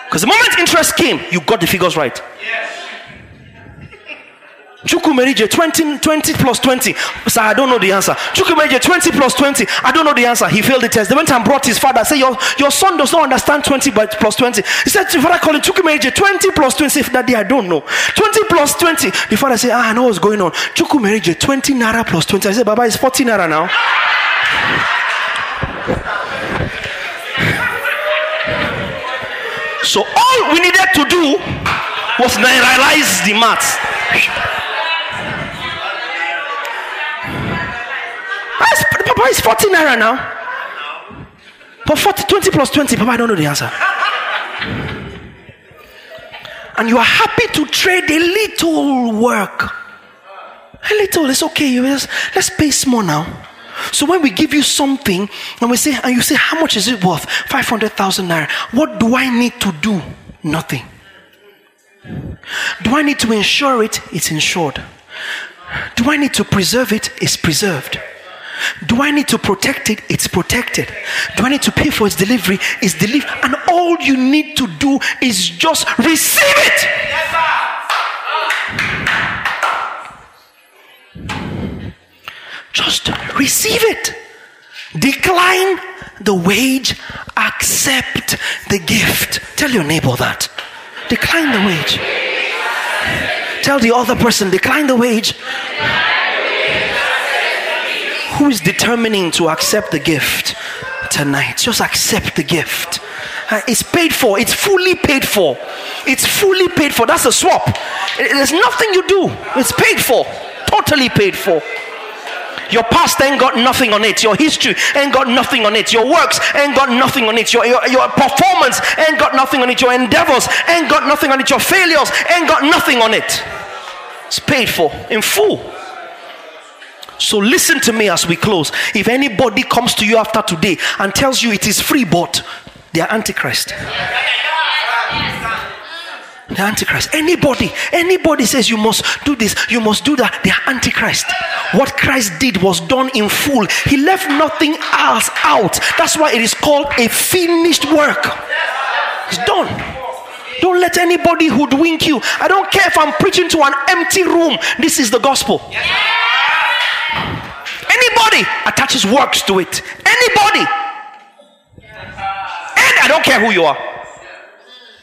Because the moment interest came, you got the figures right. Chukwumerije 20, 20 plus 20. Sir, I don't know the answer. Chukwumerije 20 plus 20. I don't know the answer. He failed the test. They went and brought his father. Say, your, your son does not understand 20 but plus 20. He said to father, call him Chukwumerije 20 plus 20. If that day I don't know. 20 plus 20. The father said, ah, I know what's going on. Chukwumerije 20 naira plus 20. I said, Baba, it's 40 naira now. So all we needed to do was realize the maths. Papa, is 40 naira now. But 40, 20 plus 20, Papa, I don't know the answer. And you are happy to trade a little work. A little, it's okay. You just, Let's pay small now. So when we give you something and we say, and you say, how much is it worth? 500,000 naira. What do I need to do? Nothing. Do I need to insure it? It's insured. Do I need to preserve it? It's preserved. Do I need to protect it? It's protected. Do I need to pay for its delivery? It's delivered. And all you need to do is just receive it. Yes, just receive it. Decline the wage, accept the gift. Tell your neighbor that. Decline the wage. Tell the other person, decline the wage who is determining to accept the gift tonight? Just accept the gift. Uh, it's paid for. It's fully paid for. It's fully paid for. That's a swap. There's nothing you do. It's paid for. Totally paid for. Your past ain't got nothing on it. Your history ain't got nothing on it. Your works ain't got nothing on it. Your, your, your performance ain't got nothing on it. Your endeavors ain't got nothing on it. Your failures ain't got nothing on it. It's paid for in full. So listen to me as we close. If anybody comes to you after today and tells you it is free bought, they are antichrist. The Antichrist. Anybody, anybody says you must do this, you must do that, they are Antichrist. What Christ did was done in full. He left nothing else out. That's why it is called a finished work. It's done. Don't let anybody hoodwink you. I don't care if I'm preaching to an empty room. This is the gospel. Anybody attaches works to it. Anybody. And I don't care who you are.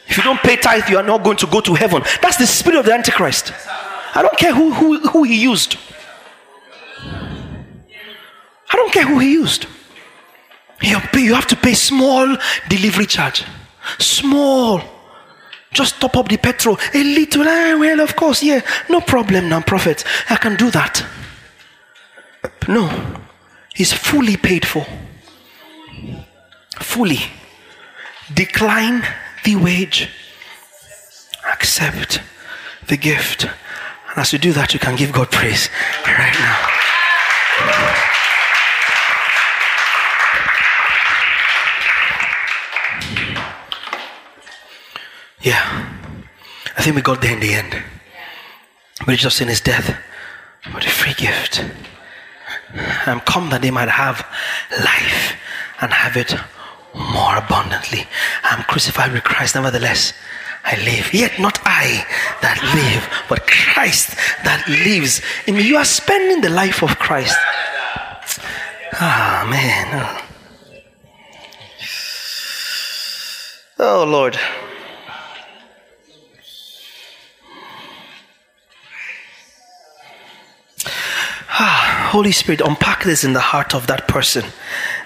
If you don't pay tithe, you are not going to go to heaven. That's the spirit of the Antichrist. I don't care who, who, who he used. I don't care who he used. You, pay, you have to pay small delivery charge. Small. Just top up the petrol. A little. Ah, well, of course, yeah. No problem now, prophet. I can do that. No. He's fully paid for. Fully. Decline the wage. Accept the gift. And as you do that, you can give God praise right now. Yeah. I think we got there in the end. But it's just in his death. But a free gift. I'm come that they might have life and have it more abundantly. I'm crucified with Christ, nevertheless. I live, yet not I that live, but Christ that lives in me. You are spending the life of Christ. Ah, man. Oh Lord. Ah, Holy Spirit, unpack this in the heart of that person.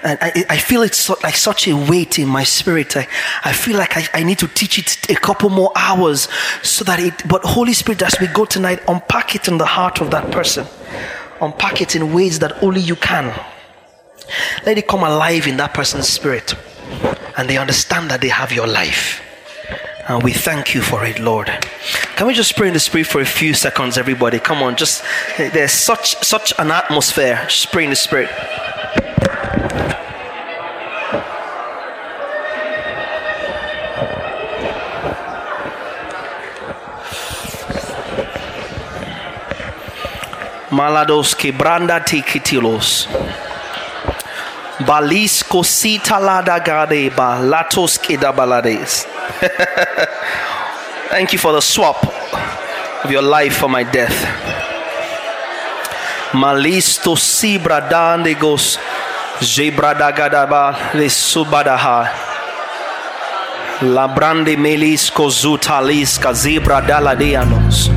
And I, I feel it's so, like such a weight in my spirit. I, I feel like I, I need to teach it a couple more hours so that it, but Holy Spirit, as we go tonight, unpack it in the heart of that person. Unpack it in ways that only you can. Let it come alive in that person's spirit. And they understand that they have your life. And we thank you for it, Lord. Can we just pray in the spirit for a few seconds, everybody? Come on, just there's such such an atmosphere. Just pray in the spirit. Malados quebranda tikitilos. Balis cosita lada gadeba latos kedabalades. Thank you for the swap of your life for my death. Malisto si bradandegos jebradagadaba le subadaha. Labrande melis kozutalis kazibra daladianos.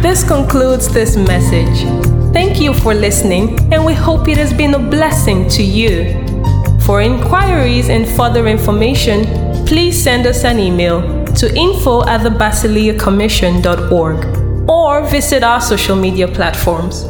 This concludes this message. Thank you for listening, and we hope it has been a blessing to you. For inquiries and further information, please send us an email to info at thebasileacommission.org or visit our social media platforms.